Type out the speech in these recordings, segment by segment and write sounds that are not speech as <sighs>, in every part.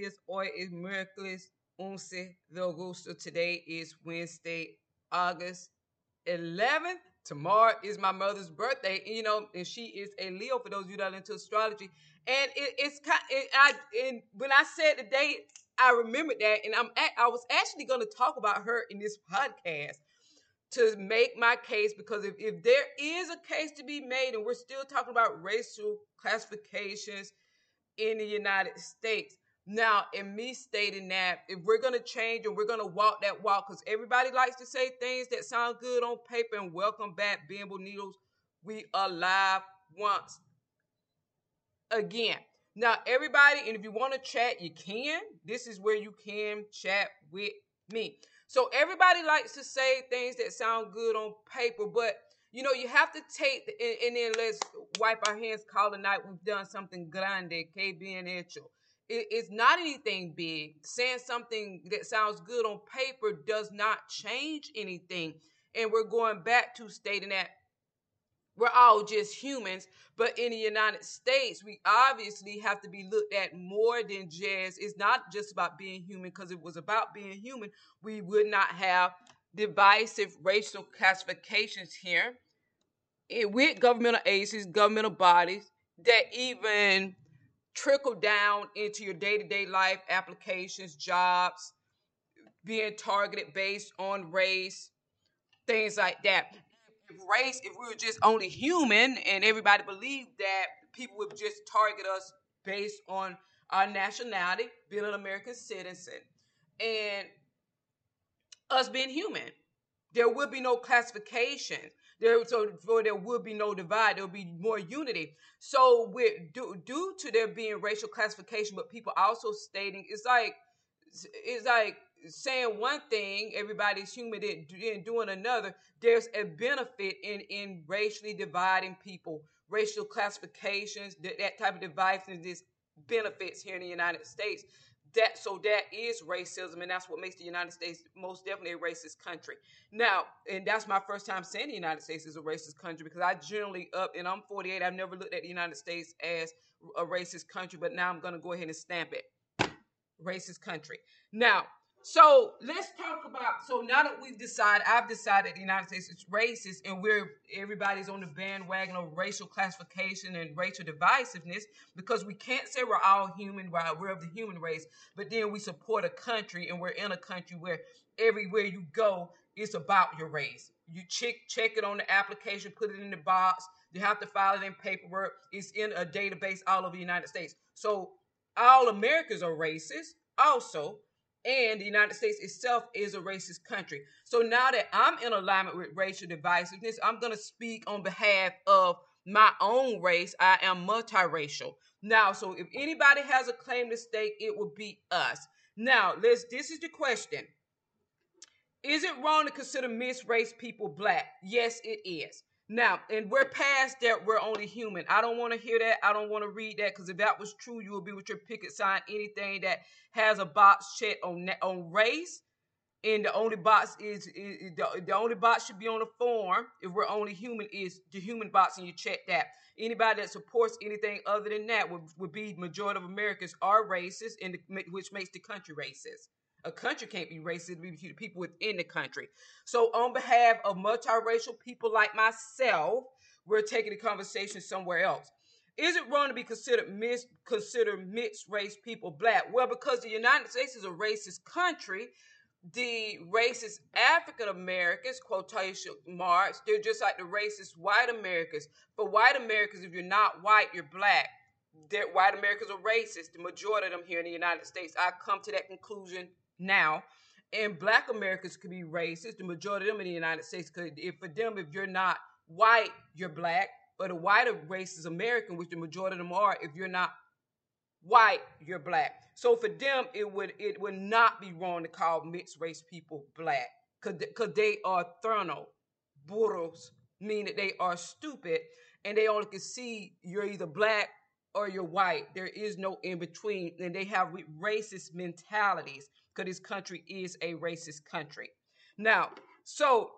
Dias. Hoy es miércoles 11 de agosto. Today is Wednesday, August 11th. Tomorrow is my mother's birthday, you know, and she is a Leo. For those of you that are into astrology, and it, it's kind. It, I and when I said the date, I remembered that, and I'm I was actually going to talk about her in this podcast to make my case because if, if there is a case to be made, and we're still talking about racial classifications in the United States, now, in me stating that, if we're going to change and we're going to walk that walk, because everybody likes to say things that sound good on paper, and welcome back, Bimbo Needles. We are live once again. Now, everybody, and if you want to chat, you can. This is where you can chat with me. So, everybody likes to say things that sound good on paper, but you know, you have to take, the, and, and then let's wipe our hands, call the night. We've done something grande, que bien hecho it's not anything big. Saying something that sounds good on paper does not change anything. And we're going back to stating that we're all just humans. But in the United States, we obviously have to be looked at more than just, it's not just about being human, because it was about being human, we would not have divisive racial classifications here with governmental agencies, governmental bodies that even trickle down into your day-to-day life applications jobs being targeted based on race things like that. If race if we were just only human and everybody believed that people would just target us based on our nationality being an american citizen and us being human. There would be no classification there so for there would be no divide there would be more unity. So with due, due to there being racial classification but people also stating it's like it's like saying one thing everybody's human and doing another. There's a benefit in in racially dividing people. Racial classifications that, that type of divisiveness benefits here in the united states that so that is racism and that's what makes the united states most definitely a racist country. Now and that's my first time saying the united states is a racist country because i generally up and i'm 48 i've never looked at the united states as a racist country but now i'm going to go ahead and stamp it. Racist country. Now so let's talk about. So now that we've decided, I've decided the United States is racist, and we're everybody's on the bandwagon of racial classification and racial divisiveness because we can't say we're all human, right? We're of the human race, but then we support a country, and we're in a country where everywhere you go, it's about your race. You check check it on the application, put it in the box. You have to file it in paperwork. It's in a database all over the United States. So all Americans are racist. Also, and the United States itself is a racist country. So now that I'm in alignment with racial divisiveness, I'm going to speak on behalf of my own race. I am multiracial. Now, so if anybody has a claim to stake, it will be us. Now, let's this is the question. Is it wrong to consider mixed race people black? Yes, it is. Now, and we're past that. We're only human. I don't want to hear that. I don't want to read that because if that was true, you would be with your picket sign. Anything that has a box check on on race, and the only box is, is, the, the only box should be on the form. If we're only human, is the human box, and you check that. Anybody that supports anything other than that would, would be majority of Americans are racist, and which makes the country racist. A country can't be racist, be people within the country. So, on behalf of multiracial people like myself, we're taking the conversation somewhere else. Is it wrong to be considered mis- consider mixed race people black? Well, because the United States is a racist country, the racist African Americans, quotation marks, they're just like the racist white Americans. For white Americans, if you're not white, you're black. That white Americans are racist. The majority of them here in the United States. I come to that conclusion now. And black Americans could be racist. The majority of them in the United States could. If for them, if you're not white, you're black. But a white race is American, which the majority of them are. If you're not white, you're black. So for them, it would it would not be wrong to call mixed race people black because they are thorno, burros, meaning that they are stupid and they only can see you're either black or you're white. There is no in between, and they have racist mentalities because this country is a racist country. Now, so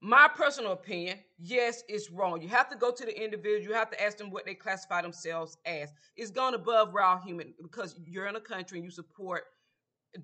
my personal opinion, yes, it's wrong. You have to go to the individual. You have to ask them what they classify themselves as. It's gone above raw human because you're in a country and you support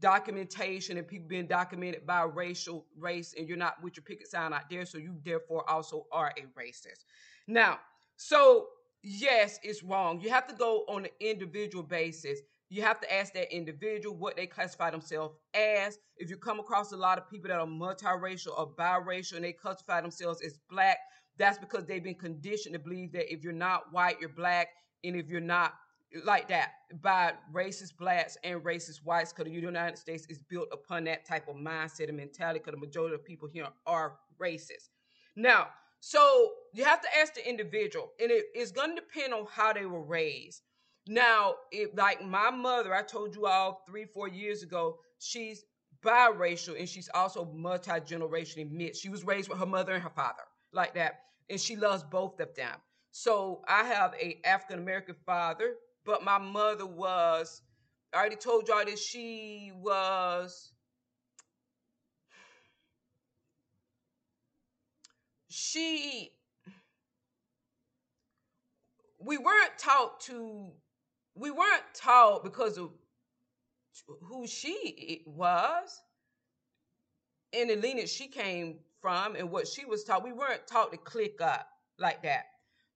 documentation and people being documented by racial race, and you're not with your picket sign out there, so you therefore also are a racist. Now, so yes, it's wrong. You have to go on an individual basis you have to ask that individual what they classify themselves as. If you come across a lot of people that are multiracial or biracial and they classify themselves as black, that's because they've been conditioned to believe that if you're not white, you're black, and if you're not like that by racist blacks and racist whites, because the United States is built upon that type of mindset and mentality, because the majority of people here are racist. Now, so you have to ask the individual, and it is going to depend on how they were raised. Now, like my mother, I told you all three, four years ago, she's biracial and she's also multi-generationally mixed. She was raised with her mother and her father like that, and she loves both of them. So I have a African American father, but my mother was. I already told y'all that she was. She. We weren't taught to we weren't taught because of who she was and the lineage she came from and what she was taught. We weren't taught to click up like that.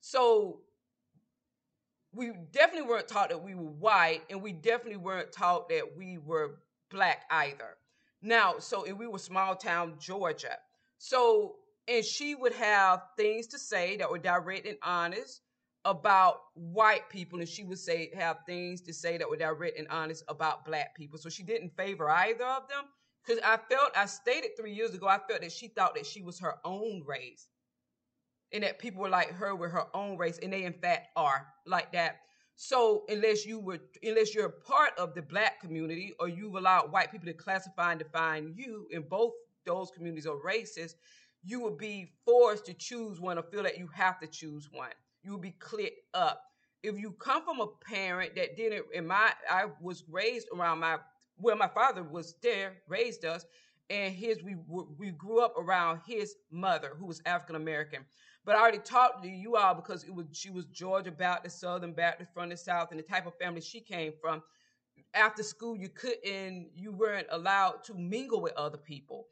So we definitely weren't taught that we were white, and we definitely weren't taught that we were black either. Now, so and we were small town Georgia. So and she would have things to say that were direct and honest about white people and she would say have things to say that were direct and honest about black people. So she didn't favor either of them. Because I felt I stated three years ago, I felt that she thought that she was her own race. And that people were like her with her own race, and they in fact are like that. So unless you were unless you're part of the black community or you've allowed white people to classify and define you in both those communities or races, you would be forced to choose one or feel that you have to choose one you'll be clicked up. If you come from a parent that didn't, in my, I was raised around my, well, my father was there, raised us, and his, we we grew up around his mother, who was African American. But I already talked to you all because it was she was Georgia Baptist, Southern Baptist from the South, and the type of family she came from. After school, you couldn't, you weren't allowed to mingle with other people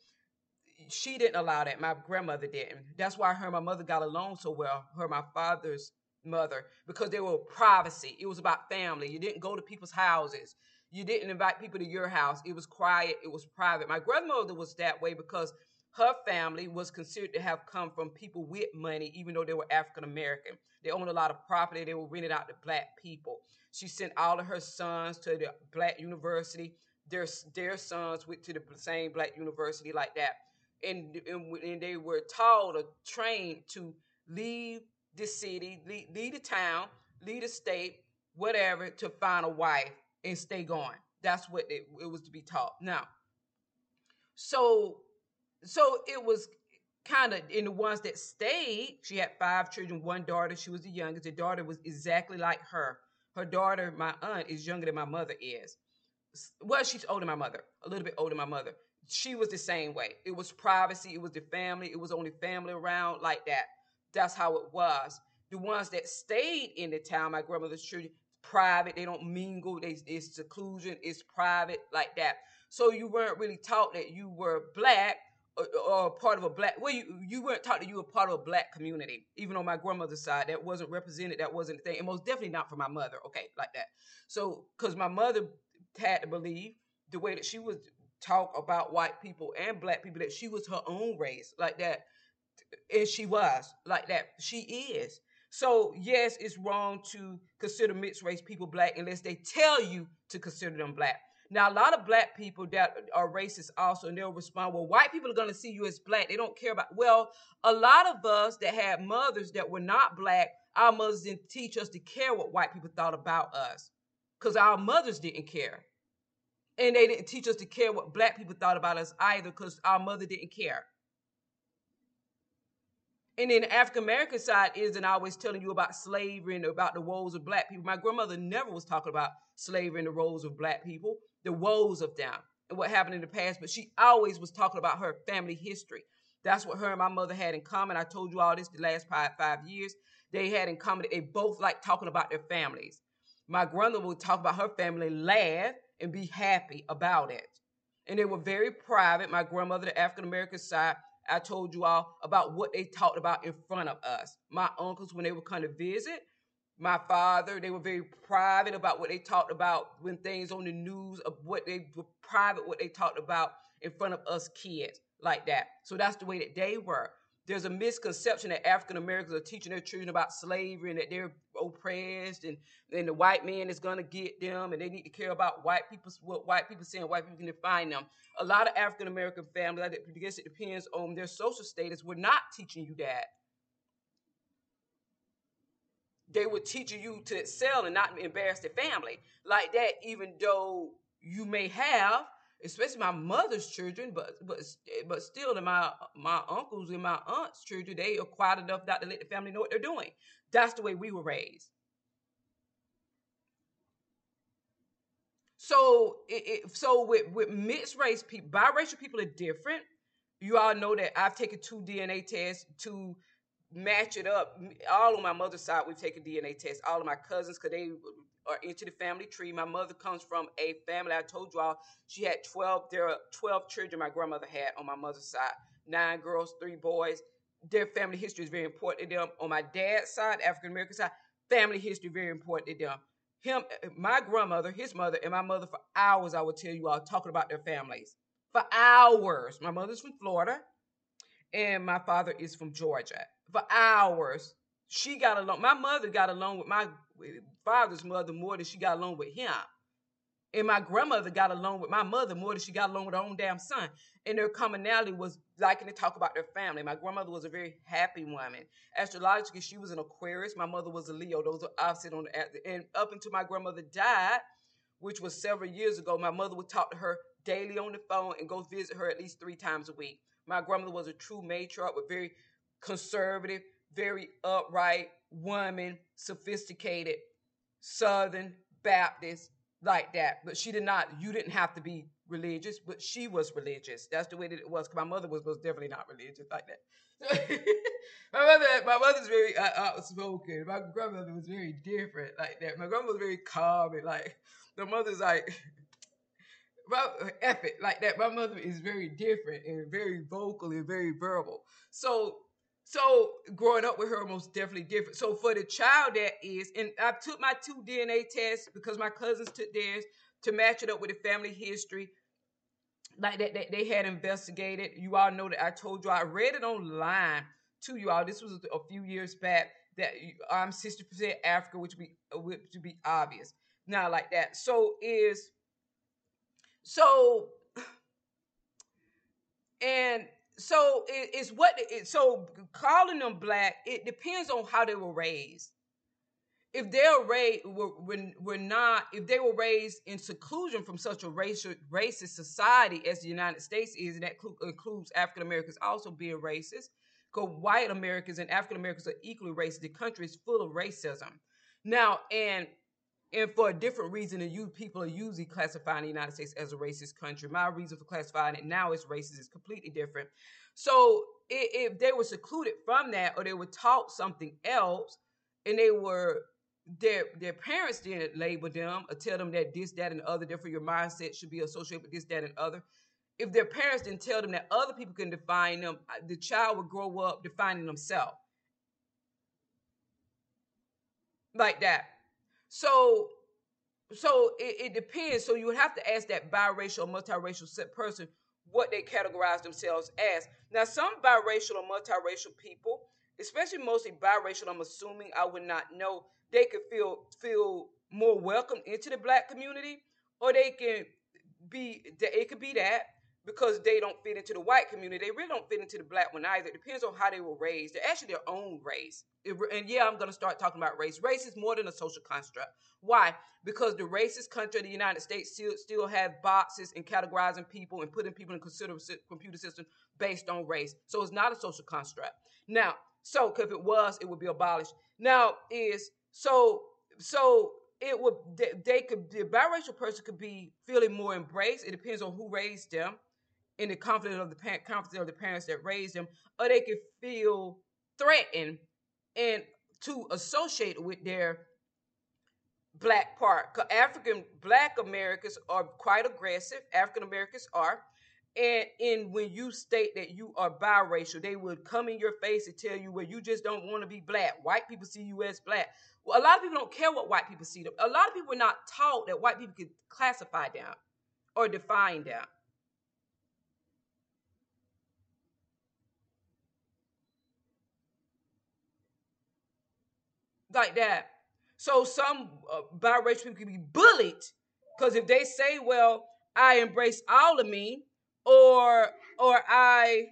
she didn't allow that. My grandmother didn't. That's why her and my mother got along so well. Her, my father's mother, because they were privacy. It was about family. You didn't go to people's houses. You didn't invite people to your house. It was quiet. It was private. My grandmother was that way because her family was considered to have come from people with money, even though they were African American. They owned a lot of property. They were rented out to black people. She sent all of her sons to the black university. Their, their sons went to the same black university like that and, and, and they were taught or trained to leave the city, leave, leave the town, leave the state, whatever, to find a wife and stay going. That's what it, it was to be taught. Now, so so it was kind of in the ones that stayed. She had five children, one daughter. She was the youngest. The daughter was exactly like her. Her daughter, my aunt, is younger than my mother is. Well, she's older than my mother, a little bit older than my mother she was the same way. It was privacy, it was the family, it was only family around like that. That's how it was. The ones that stayed in the town, my grandmother's children, private, they don't mingle, they, it's seclusion, it's private like that. So you weren't really taught that you were black or, or, part of a black well you you weren't taught that you were part of a black community even on my grandmother's side that wasn't represented that wasn't a thing and most definitely not for my mother okay like that so because my mother had to believe the way that she was talk about white people and black people that she was her own race like that and she was like that she is. So yes it's wrong to consider mixed race people black unless they tell you to consider them black. Now a lot of black people that are racist also and they'll respond well white people are going to see you as black. They don't care about well a lot of us that had mothers that were not black our mothers didn't teach us to care what white people thought about us because our mothers didn't care. And they didn't teach us to care what black people thought about us either because our mother didn't care. And then the African American side isn't always telling you about slavery and about the woes of black people. My grandmother never was talking about slavery and the woes of black people, the woes of them and what happened in the past, but she always was talking about her family history. That's what her and my mother had in common. I told you all this the last five, five years. They had in common, they both like talking about their families. My grandmother would talk about her family, laugh, and be happy about it. And they were very private. My grandmother, the African American side, I told you all about what they talked about in front of us. My uncles, when they would come to visit, my father, they were very private about what they talked about when things on the news, of what they were private, what they talked about in front of us kids like that. So that's the way that they were. There's a misconception that African Americans are teaching their children about slavery and that they're oppressed and, and the white man is gonna get them and they need to care about white people what white people say and white people can define them. A lot of African American families, I guess it depends on their social status, we're not teaching you that. They were teaching you to excel and not embarrass the family like that, even though you may have especially my mother's children, but but but still, in my my uncles and my aunts' children, they are quiet enough not to let the family know what they're doing. That's the way we were raised. So it, it, so with with mixed race people, biracial people are different. You all know that I've taken two DNA tests to match it up. All on my mother's side, we've taken DNA tests. All of my cousins, because they are into the family tree. My mother comes from a family. I told you all she had 12, there are 12 children my grandmother had on my mother's side. Nine girls, three boys. Their family history is very important to them. On my dad's side, African American side, family history very important to them. Him, my grandmother, his mother, and my mother for hours, I would tell you all, talking about their families. For hours. My mother's from Florida, and my father is from Georgia. For hours she got along. My mother got along with my father's mother more than she got along with him. And my grandmother got along with my mother more than she got along with her own damn son. And their commonality was liking to talk about their family. My grandmother was a very happy woman. Astrologically, she was an Aquarius. My mother was a Leo. Those are opposite on the and up until my grandmother died, which was several years ago, my mother would talk to her daily on the phone and go visit her at least three times a week. My grandmother was a true matriarch, but very conservative, very upright woman, sophisticated, Southern Baptist, like that. But she did not, you didn't have to be religious, but she was religious. That's the way that it was. My mother was, was definitely not religious like that. <laughs> my mother, my mother's very uh, outspoken. My grandmother was very different like that. My grandmother was very calm and like, the mother's like, <laughs> well, epic like that. My mother is very different and very vocal and very verbal. So so growing up with her most definitely different. So for the child that is, and I took my two DNA tests because my cousins took theirs to match it up with the family history. Like that, that they had investigated. You all know that I told you I read it online to you all. This was a few years back that I'm 60% Africa, which would be which would be obvious. Now like that. So is so <sighs> and so it, it's what it, so calling them black it depends on how they were raised. If they're raised were, were, were not if they were raised in seclusion from such a racial racist society as the united states is and that includes african americans also being racist because white americans and african americans are equally racist the country is full of racism. Now and and for a different reason than you people are usually classifying the United States as a racist country. My reason for classifying it now as racist is completely different. So if, they were secluded from that or they were taught something else and they were their their parents didn't label them or tell them that this, that, and other, therefore your mindset should be associated with this, that, and other. If their parents didn't tell them that other people can define them, the child would grow up defining themselves. Like that. So so it, it, depends. So you would have to ask that biracial, multiracial person what they categorize themselves as. Now, some biracial or multiracial people, especially mostly biracial, I'm assuming I would not know, they could feel feel more welcome into the black community, or they can be it could be that because they don't fit into the white community. They really don't fit into the black one either. It depends on how they were raised. They're actually their own race. It, and yeah, I'm going to start talking about race. Race is more than a social construct. Why? Because the racist country of the United States still still have boxes and categorizing people and putting people in computer systems based on race. So it's not a social construct. Now, so if it was, it would be abolished. Now is so so it would they, they could the biracial person could be feeling more embraced. It depends on who raised them in the confidence of the parent, confidence of the parents that raised them, or they could feel threatened and to associate with their black part. African black Americans are quite aggressive. African Americans are. And in when you state that you are biracial, they would come in your face and tell you, well, you just don't want to be black. White people see you as black. Well, a lot of people don't care what white people see them. A lot of people are not taught that white people can classify them or define them. Like that. So some uh, biracial people can be bullied because if they say, "Well, I embrace all of me," or or I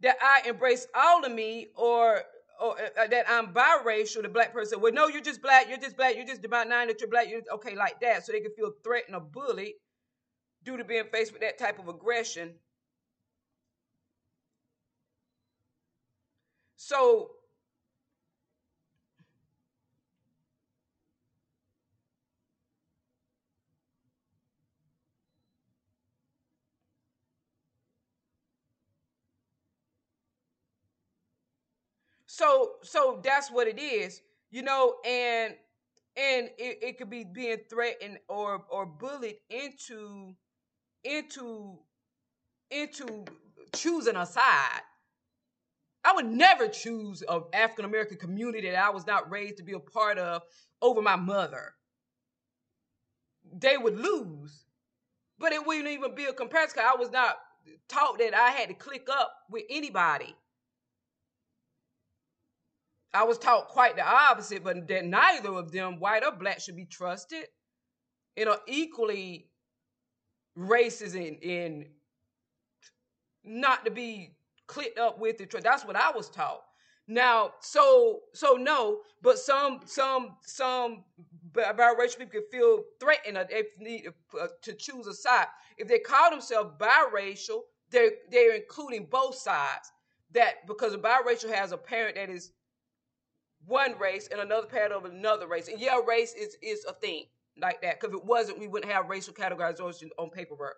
that I embrace all of me, or or uh, that I'm biracial, the black person, well, no, you're just black, you're just black, you're just about nine that you're black, you're okay, like that. So they can feel threatened or bullied due to being faced with that type of aggression. So So so that's what it is, you know, and and it, it could be being threatened or or bullied into into into choosing a side. I would never choose an African American community that I was not raised to be a part of over my mother. They would lose, but it wouldn't even be a comparison. I was not taught that I had to click up with anybody. I was taught quite the opposite, but that neither of them, white or black, should be trusted. You know, equally racist and, and not to be clicked up with it. That's what I was taught. Now, so so no, but some some some biracial people can feel threatened they need to choose a side. If they call themselves biracial, they're they're including both sides. That because a biracial has a parent that is one race and another parent of another race. And yeah, race is is a thing like that. Because if it wasn't, we wouldn't have racial categorization on paperwork.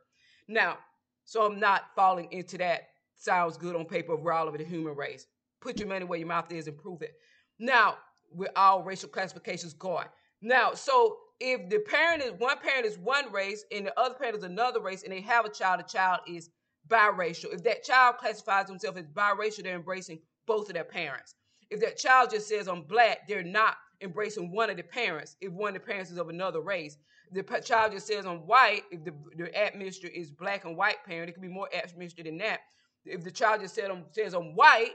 Now, so I'm not falling into that. Sounds good on paper. We're all of the human race. Put your money where your mouth is and prove it. Now, with all racial classifications gone. Now, so if the parent is one parent is one race and the other parent is another race, and they have a child, the child is biracial. If that child classifies themselves as biracial, they're embracing both of their parents. If that child just says I'm black, they're not embracing one of the parents if one of the parents is of another race. The child just says I'm white, if the, the administrator is black and white parent, it could be more administrative than that. If the child just said I'm, says I'm white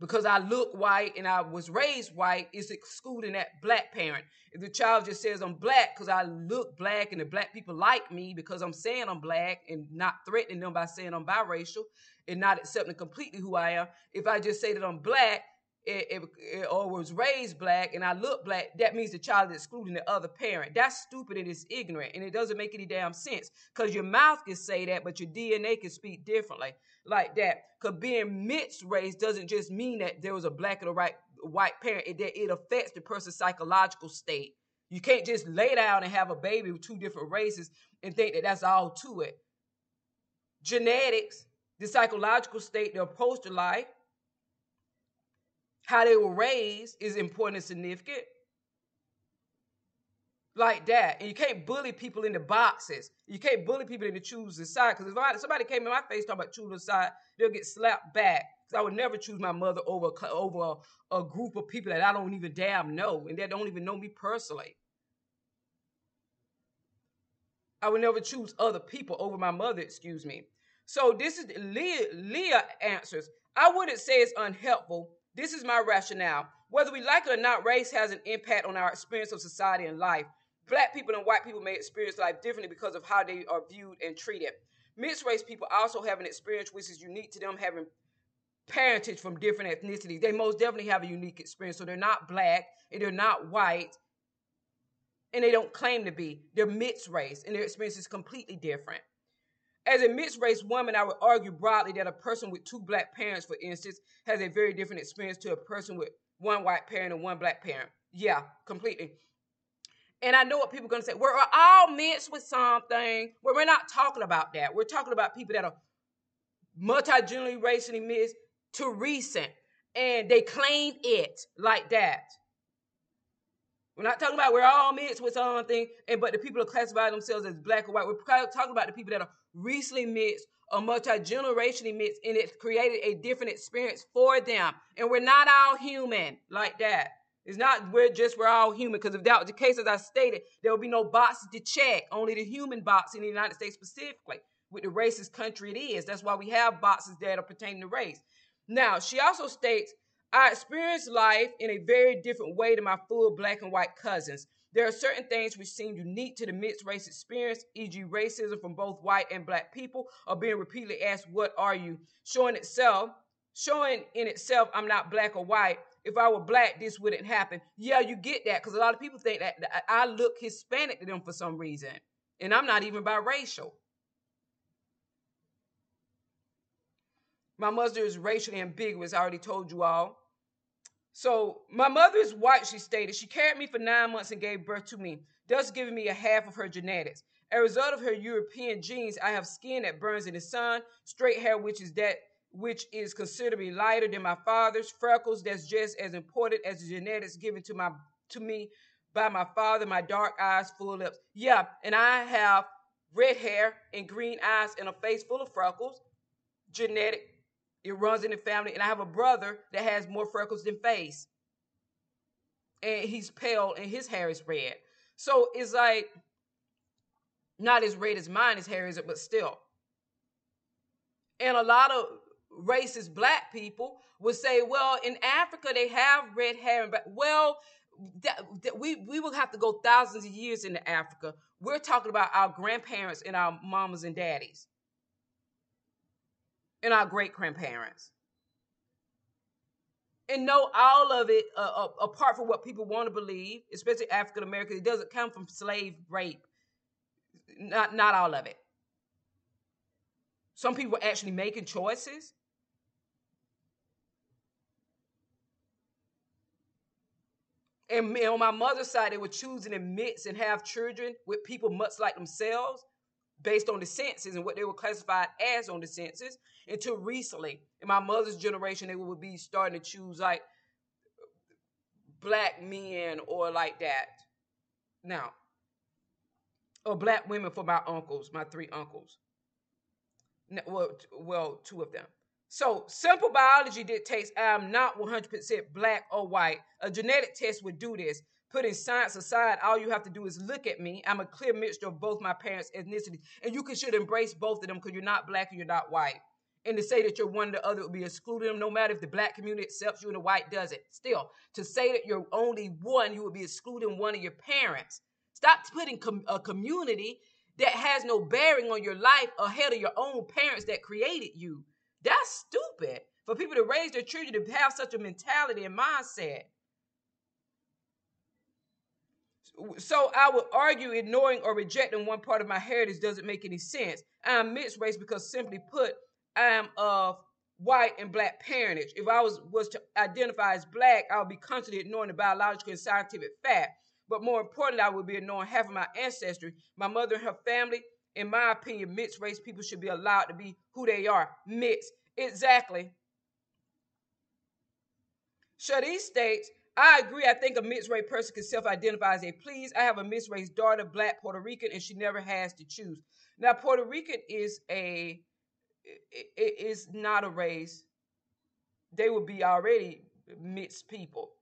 because I look white and I was raised white, it's excluding that black parent. If the child just says I'm black because I look black and the black people like me because I'm saying I'm black and not threatening them by saying I'm biracial, and not accepting completely who I am. If I just say that I'm black, it, it, or was raised black and I look black, that means the child is excluding the other parent. That's stupid and it's ignorant and it doesn't make any damn sense. Because your mouth can say that, but your DNA can speak differently like that. Because being mixed race doesn't just mean that there was a black and a right, white parent, it, it affects the person's psychological state. You can't just lay down and have a baby with two different races and think that that's all to it. Genetics the psychological state, their approach life, how they were raised is important and significant. Like that. And you can't bully people into boxes. You can't bully people into choosing side. Because if somebody came in my face talking about choosing side, they'll get slapped back. Because I would never choose my mother over, over a, a group of people that I don't even damn know and that don't even know me personally. I would never choose other people over my mother, excuse me. So this is Leah, Leah answers. I wouldn't say it's unhelpful. This is my rationale. Whether we like it or not, race has an impact on our experience of society and life. Black people and white people may experience life differently because of how they are viewed and treated. Mixed race people also have an experience which is unique to them, having parentage from different ethnicities. They most definitely have a unique experience. So they're not black and they're not white and they don't claim to be. They're mixed race and their experience is completely different. As a mixed race woman, I would argue broadly that a person with two black parents, for instance, has a very different experience to a person with one white parent and one black parent. Yeah, completely. And I know what people are going to say. We're all mixed with something. Well, we're not talking about that. We're talking about people that are multi-generationally mixed to recent, and they claim it like that. We're not talking about we're all mixed with something, and but the people are classifying themselves as black or white. We're talking about the people that are recently mixed or multi-generationally mixed, and it created a different experience for them. And we're not all human like that. It's not we're just we're all human, because if that was the case, as I stated, there would be no boxes to check, only the human box in the United States specifically, with the racist country it is. That's why we have boxes that are pertaining to race. Now, she also states, I experienced life in a very different way than my full black and white cousins. There are certain things which seem unique to the mixed race experience, e.g., racism from both white and black people, or being repeatedly asked, What are you? Showing itself, showing in itself, I'm not black or white. If I were black, this wouldn't happen. Yeah, you get that because a lot of people think that I look Hispanic to them for some reason, and I'm not even biracial. My mother is racially ambiguous. I already told you all. So my mother is white, she stated. She carried me for nine months and gave birth to me, thus giving me a half of her genetics. A result of her European genes, I have skin that burns in the sun, straight hair, which is that which is considerably lighter than my father's, freckles that's just as important as the genetics given to my to me by my father, my dark eyes, full lips. Yeah, and I have red hair and green eyes and a face full of freckles, genetic it runs in the family. And I have a brother that has more freckles than face. And he's pale and his hair is red. So it's like not as red as mine, his hair is, but still. And a lot of racist black people would say, well, in Africa they have red hair. But well, that, that we we will have to go thousands of years into Africa. We're talking about our grandparents and our mamas and daddies and our great grandparents. And know all of it, uh, uh, apart from what people want to believe, especially African Americans, it doesn't come from slave rape. Not, not all of it. Some people are actually making choices. And on my mother's side, they were choosing to mix and have children with people much like themselves based on the census and what they were classified as on the census until recently. In my mother's generation, they would be starting to choose like black men or like that. Now, or black women for my uncles, my three uncles. Well, well, two of them. So, simple biology dictates I'm not 100% black or white. A genetic test would do this. Putting science aside, all you have to do is look at me. I'm a clear mixture of both my parents' ethnicities. And you can, should embrace both of them because you're not black and you're not white. And to say that you're one or the other would be excluding them, no matter if the black community accepts you and the white doesn't. Still, to say that you're only one, you would be excluding one of your parents. Stop putting com- a community that has no bearing on your life ahead of your own parents that created you. That's stupid for people to raise their children to have such a mentality and mindset. So I would argue ignoring or rejecting one part of my heritage doesn't make any sense. I'm mixed race because simply put, I'm of white and black parentage. If I was, was to identify as black, I would be constantly ignoring the biological and scientific fact. But more importantly, I would be ignoring half of my ancestry, my mother and her family. In my opinion, mixed race people should be allowed to be who they are. Mixed. Exactly. So these states, I agree. I think a mixed race person can self identify as a please. I have a mixed race daughter, black Puerto Rican, and she never has to choose. Now, Puerto Rican is a it is not a race. They would be already mixed people.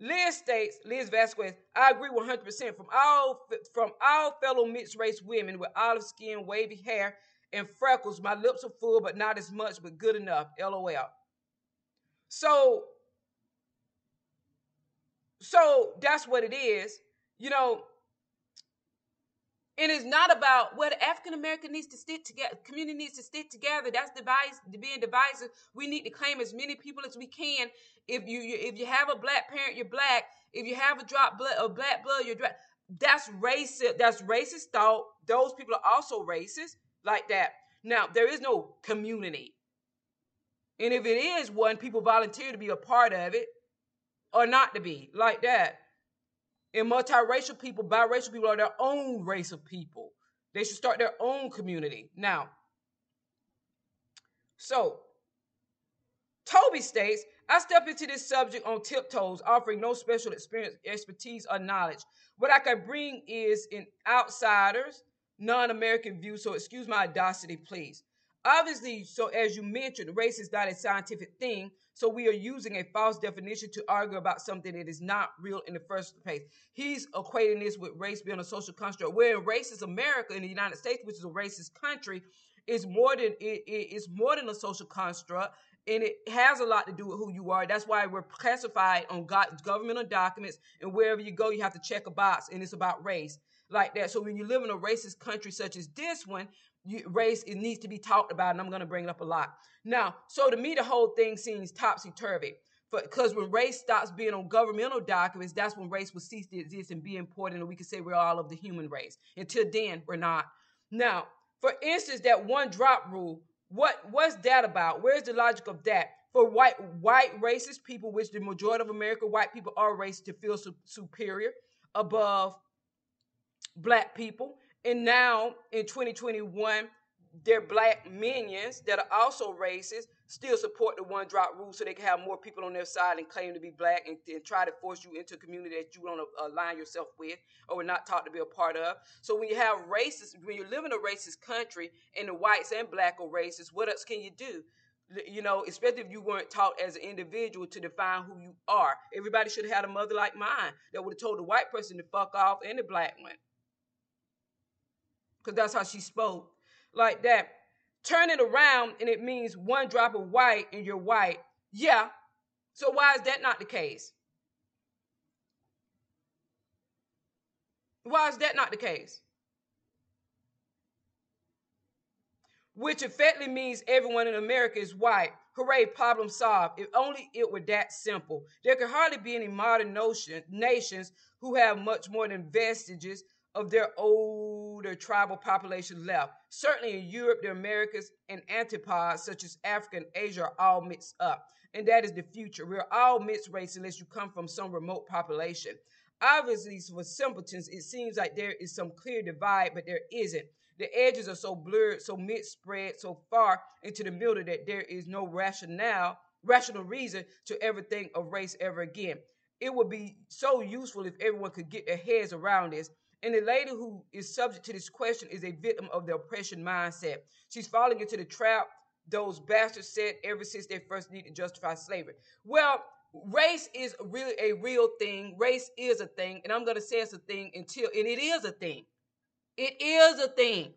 Liz states, Liz Vasquez, I agree 100% from all from all fellow mixed race women with olive skin, wavy hair, and freckles. My lips are full, but not as much, but good enough. LOL. So so that's what it is. You know, And it's not about what well, African American needs to stick together, community needs to stick together. That's device being divisive. We need to claim as many people as we can. If you, you if you have a black parent, you're black. If you have a drop blood of black blood, you're black. That's racist. That's racist thought. Those people are also racist like that. Now there is no community, and if it is one, people volunteer to be a part of it or not to be like that. And multiracial people, biracial people are their own race of people. They should start their own community. Now, so Toby states, I step into this subject on tiptoes, offering no special experience, expertise, or knowledge. What I can bring is an outsider's, non-American view. So excuse my audacity, please. Obviously, so as you mentioned, race is not a scientific thing. So we are using a false definition to argue about something that is not real in the first place. He's equating this with race being a social construct. Where in racist America in the United States, which is a racist country, is more than it is more than a social construct and it has a lot to do with who you are. That's why we're classified on governmental documents, and wherever you go, you have to check a box, and it's about race like that. So when you live in a racist country such as this one, race it needs to be talked about, and I'm going to bring it up a lot. Now, so to me, the whole thing seems topsy turvy. Because when race stops being on governmental documents, that's when race will cease to exist and be important, and we can say we're all of the human race. Until then, we're not. Now, for instance, that one drop rule, what what's that about? Where's the logic of that? For white white racist people, which the majority of American white people are racist to feel su- superior above black people, and now in 2021, their black minions that are also racist still support the one drop rule so they can have more people on their side and claim to be black and, try to force you into a community that you don't align yourself with or were not taught to be a part of. So when you have racist, when you live in a racist country and the whites and black are racist, what else can you do? You know, especially if you weren't taught as an individual to define who you are. Everybody should have had a mother like mine that would have told the white person to fuck off and the black one. Because that's how she spoke. Like that turn it around and it means one drop of white and you're white. Yeah. So why is that not the case? Why is that not the case? Which effectively means everyone in America is white. Hooray, problem solved. If only it were that simple. There could hardly be any modern notion, nations who have much more than vestiges of their older tribal population left. Certainly in Europe, the Americas and antipodes such as Africa and Asia are all mixed up. And that is the future. We're all mixed race unless you come from some remote population. Obviously, for simpletons, it seems like there is some clear divide, but there isn't. The edges are so blurred, so mixed, spread so far into the middle that there is no rationale, rational reason to ever think of race ever again. It would be so useful if everyone could get their heads around this and the lady who is subject to this question is a victim of the oppression mindset. She's falling into the trap those bastards set ever since they first need to justify slavery. Well, race is really a real thing. Race is a thing, and I'm going to say it's a thing until, and it is a thing. It is a thing.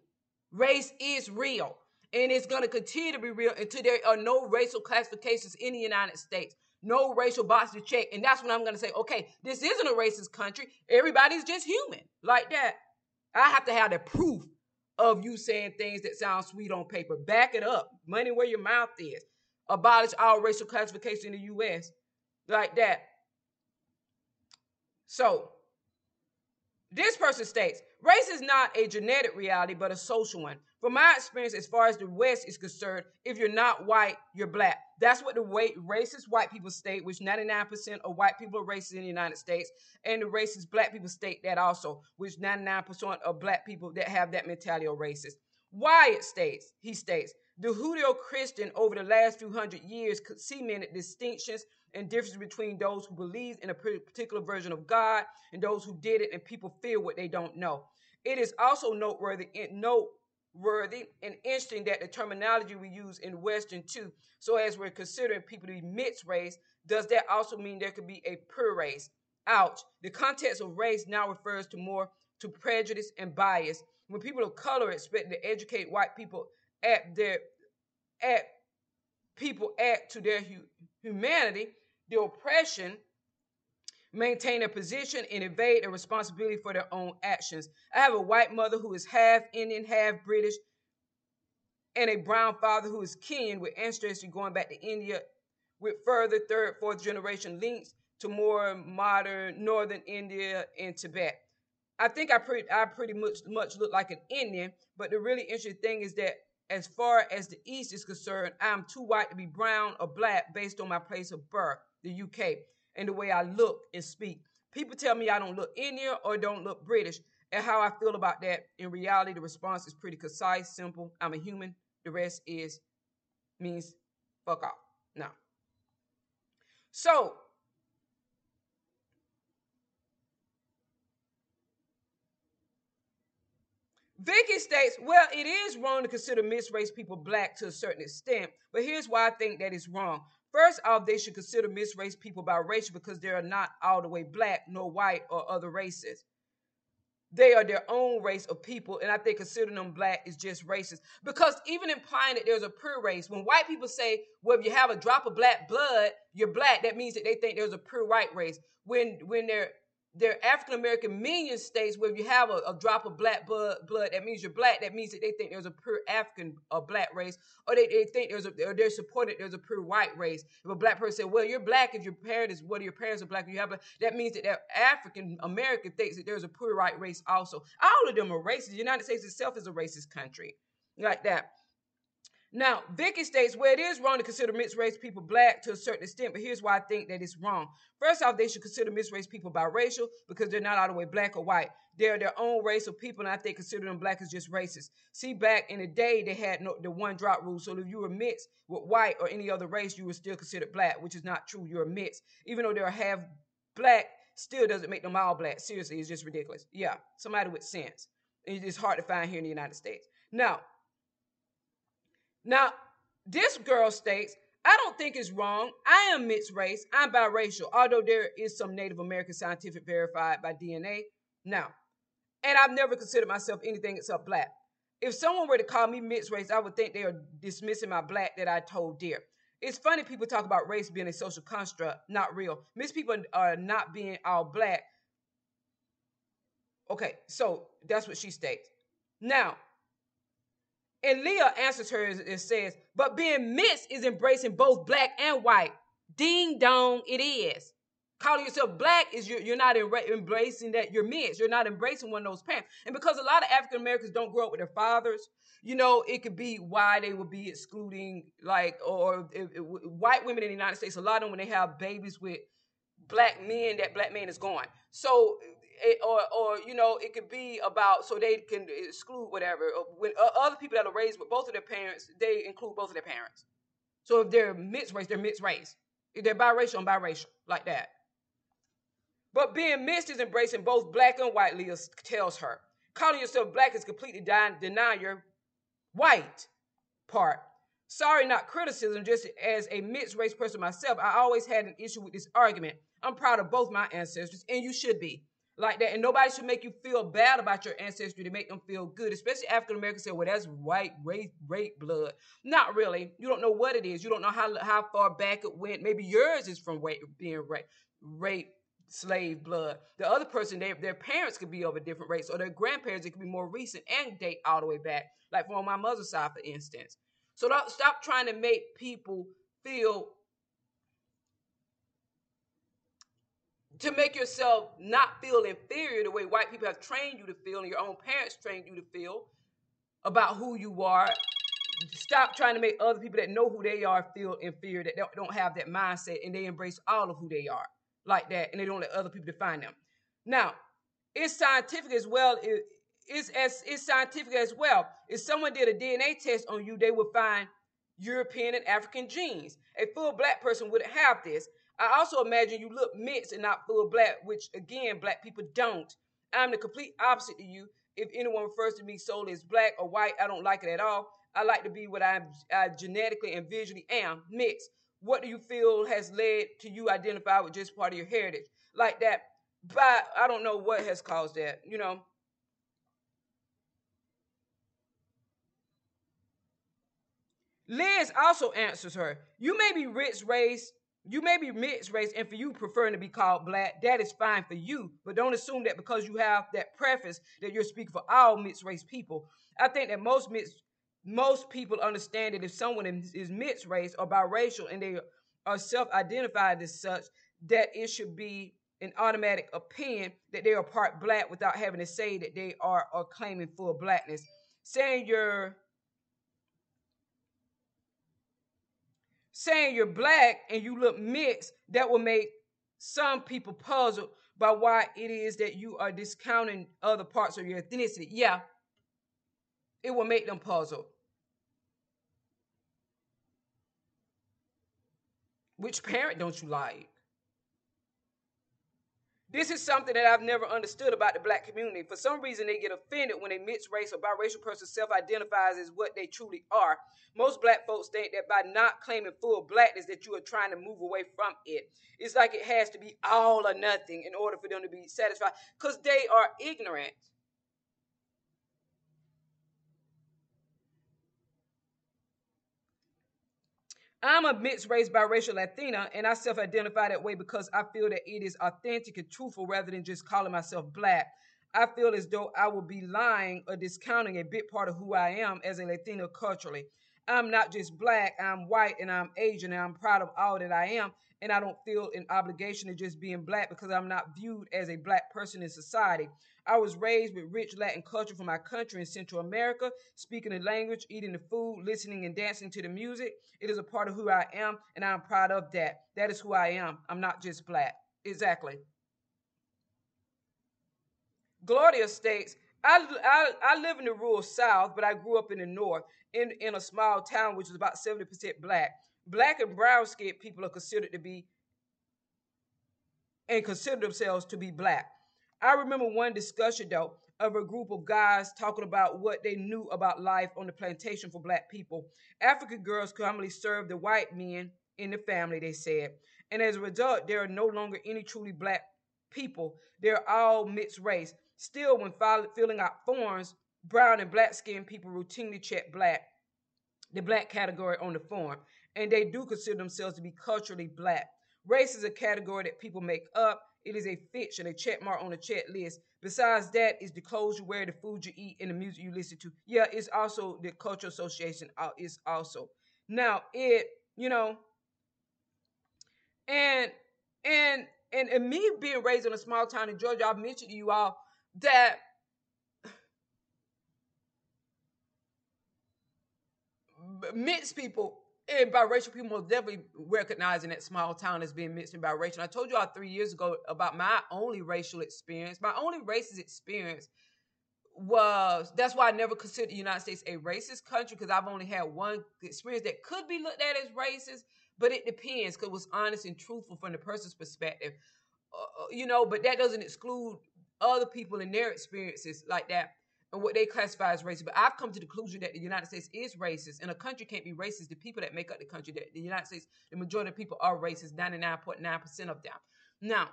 Race is real, and it's going to continue to be real until there are no racial classifications in the United States no racial box to check. And that's when I'm going to say, okay, this isn't a racist country. Everybody's just human like that. I have to have the proof of you saying things that sound sweet on paper. Back it up. Money where your mouth is. Abolish all racial classification in the U.S. like that. So, this person states race is not a genetic reality, but a social one. From my experience, as far as the West is concerned, if you're not white, you're black. That's what the way, racist white people state, which 99% of white people are racist in the United States, and the racist black people state that also, which 99% of black people that have that mentality are racist. Wyatt states, he states, the Judeo-Christian over the last few hundred years cemented distinctions and differences between those who believe in a particular version of God and those who did it, and people fear what they don't know. It is also noteworthy noteworthy, noteworthy and interesting that the terminology we use in Western too. So as we're considering people to be mixed race, does that also mean there could be a pure race? Ouch. The context of race now refers to more to prejudice and bias. When people of color expect to educate white people at their at people add to their hu- humanity, the oppression maintain a position, and evade a responsibility for their own actions. I have a white mother who is half Indian, half British, and a brown father who is Kenyan with ancestry going back to India with further third, fourth generation links to more modern northern India and Tibet. I think I pretty I pretty much much look like an Indian, but the really interesting thing is that as far as the East is concerned, I'm too white to be brown or black based on my place of birth, the UK, and the way I look and speak. People tell me I don't look Indian or don't look British, and how I feel about that. In reality, the response is pretty concise, simple. I'm a human. The rest is means fuck off. Now, so Vicky states, well, it is wrong to consider mixed race people black to a certain extent, but here's why I think that is wrong. First off, they should consider mixed race people biracial because they are not all the way black, nor white, or other races. They are their own race of people, and I think considering them black is just racist. Because even implying that there's a pure race, when white people say, well, if you have a drop of black blood, you're black, that means that they think there's a pure white race. When when they're there are African American minion states where if you have a, a, drop of black blood, blood, that means you're black. That means that they think there's a pure African or black race, or they, they think there's a, or they're supported there's a pure white race. If a black person said, "Well, you're black if your parent is what your parents are black, you have a," that means that that African American thinks that there's a pure white race also. All of them are racist. The United States itself is a racist country, like that. Now, Vicky states, well, it is wrong to consider mixed race people black to a certain extent, but here's why I think that it's wrong. First off, they should consider mixed race people biracial because they're not all the way black or white. They're their own race of people, and I think considering them black is just racist. See, back in the day, they had no, the one drop rule, so if you were mixed with white or any other race, you were still considered black, which is not true. You're mixed. Even though they're half black, still doesn't make them all black. Seriously, it's just ridiculous. Yeah, somebody with sense. It's hard to find here in the United States. Now, now, this girl states, I don't think it's wrong. I am mixed race. I'm biracial, although there is some Native American scientific verified by DNA. Now, and I've never considered myself anything except black. If someone were to call me mixed race, I would think they are dismissing my black that I told dear. It's funny people talk about race being a social construct, not real. Mixed people are not being all black. Okay, so that's what she states. Now, and Leah answers her and says, But being mixed is embracing both black and white. Ding dong, it is. Calling yourself black is you're, you're not embracing that you're mixed. You're not embracing one of those parents. And because a lot of African Americans don't grow up with their fathers, you know, it could be why they would be excluding, like, or if, if, white women in the United States, a lot of them, when they have babies with black men, that black man is gone. So it, or or you know it could be about so they can exclude whatever. When uh, other people that are raised with both of their parents they include both of their parents. So if they're mixed race they're mixed race. If they're biracial and biracial like that. But being mixed is embracing both black and white leah tells her. Calling yourself black is completely denying deny your white part. Sorry not criticism just as a mixed race person myself i always had an issue with this argument. I'm proud of both my ancestors and you should be like that. And nobody should make you feel bad about your ancestry to make them feel good, especially African Americans say, well, that's white race, rape blood. Not really. You don't know what it is. You don't know how, how far back it went. Maybe yours is from being raped, rape, slave blood. The other person, they, their parents could be of a different race, or their grandparents, it could be more recent and date all the way back, like from my mother's side, for instance. So don't stop trying to make people feel to make yourself not feel inferior the way white people have trained you to feel and your own parents trained you to feel about who you are. Stop trying to make other people that know who they are feel inferior, that don't have that mindset, and they embrace all of who they are like that, and they don't let other people define them. Now, it's scientific as well. it's as it's scientific as well. If someone did a DNA test on you, they would find European and African genes. A full black person wouldn't have this. I also imagine you look mixed and not full black, which again, black people don't. I'm the complete opposite to you. If anyone refers to me solely as black or white, I don't like it at all. I like to be what I, I genetically and visually am, mixed. What do you feel has led to you identify with just part of your heritage? Like that, but I don't know what has caused that, you know. Liz also answers her, You may be rich race, You may be mixed race, and for you preferring to be called black, that is fine for you. But don't assume that because you have that preface that you're speaking for all mixed race people. I think that most mixed most people understand that if someone is, mixed race or biracial and they are self-identified as such, that it should be an automatic opinion that they are part black without having to say that they are or claiming full blackness. Saying you're saying you're black and you look mixed, that will make some people puzzled by why it is that you are discounting other parts of your ethnicity. Yeah, it will make them puzzled. Which parent don't you like? This is something that I've never understood about the black community. For some reason, they get offended when a mixed race or biracial person self identifies as what they truly are. Most black folks think that by not claiming full blackness, that you are trying to move away from it. It's like it has to be all or nothing in order for them to be satisfied because they are ignorant. I'm a mixed race biracial Latina, and I self identify that way because I feel that it is authentic and truthful rather than just calling myself black. I feel as though I would be lying or discounting a big part of who I am as a Latina culturally. I'm not just black, I'm white and I'm Asian, and I'm proud of all that I am. And I don't feel an obligation to just being black because I'm not viewed as a black person in society. I was raised with rich Latin culture from my country in Central America, speaking the language, eating the food, listening and dancing to the music. It is a part of who I am, and I'm proud of that. That is who I am. I'm not just black. Exactly. Gloria states, I, I, I live in the rural South, but I grew up in the North in, in a small town which is about 70% black. Black and brown skinned people are considered to be and consider themselves to be black. I remember one discussion though of a group of guys talking about what they knew about life on the plantation for black people. African girls commonly served the white men in the family, they said. And as a result, there are no longer any truly black people. They're all mixed race. Still, when filling out forms, brown and black skinned people routinely check black, the black category on the form. And they do consider themselves to be culturally black. Race is a category that people make up it is a fiction, a check mark on a checklist. Besides that, is the clothes you wear, the food you eat, and the music you listen to. Yeah, it's also the cultural association uh, is also. Now it, you know, and and and, and me being raised in a small town in Georgia, I've mentioned to you all that <sighs> mixed people and biracial people definitely recognizing that small town as being mixed and biracial. I told you all three years ago about my only racial experience. My only racist experience was that's why I never considered the United States a racist country because I've only had one experience that could be looked at as racist, but it depends because it was honest and truthful from the person's perspective. Uh, uh, you know, but that doesn't exclude other people and their experiences like that and what they classify as racist. But I've come to the conclusion that the United States is racist, and a country can't be racist. The people that make up the country, that the United States, the majority of people are racist, 99.9% of them. Now,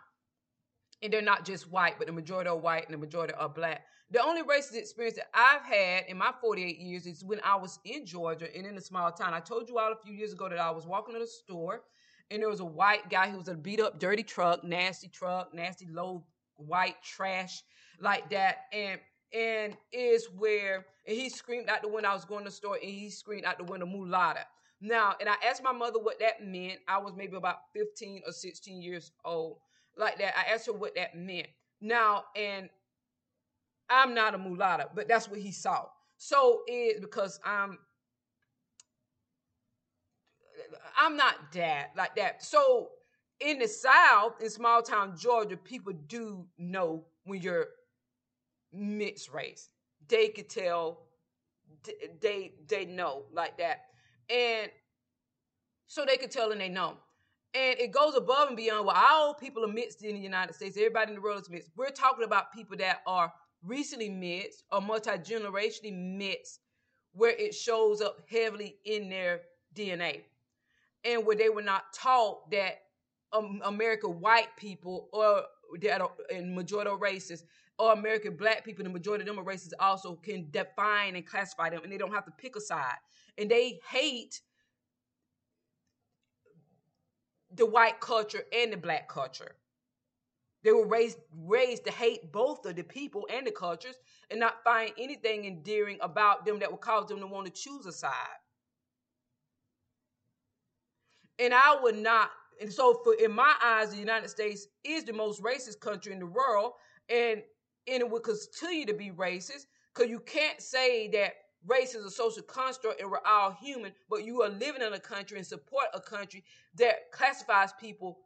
and they're not just white, but the majority are white and the majority are black. The only racist experience that I've had in my 48 years is when I was in Georgia and in a small town. I told you all a few years ago that I was walking to the store and there was a white guy who was a beat up, dirty truck, nasty truck, nasty low white trash like that. And and is where and he screamed out the window. I was going to the store and he screamed out the window mulata. Now, and I asked my mother what that meant. I was maybe about 15 or 16 years old, like that. I asked her what that meant. Now, and I'm not a mulata, but that's what he saw. So it because I'm I'm not that like that. So in the South, in small town Georgia, people do know when you're mixed race. They could tell, they they know like that, and so they could tell and they know. And it goes above and beyond what all people are mixed in the United States. Everybody in the world is mixed. We're talking about people that are recently mixed or multi-generationally mixed, where it shows up heavily in their DNA. And where they were not taught that um, American white people or that are in majority races or American black people, the majority of them are racist, also can define and classify them, and they don't have to pick a side. And they hate the white culture and the black culture. They were raised raised to hate both of the people and the cultures and not find anything endearing about them that would cause them to want to choose a side. And I would not, and so for in my eyes, the United States is the most racist country in the world, and, and it will continue to be racist because you can't say that race is a social construct and we're all human, but you are living in a country and support a country that classifies people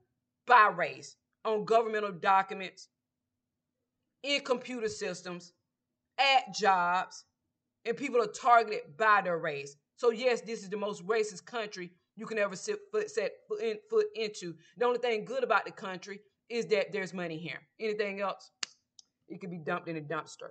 by race on governmental documents, in computer systems, at jobs, and people are targeted by their race. So yes, this is the most racist country you can ever set foot, set foot, in, foot into. The only thing good about the country is that there's money here. Anything else, it could be dumped in a dumpster.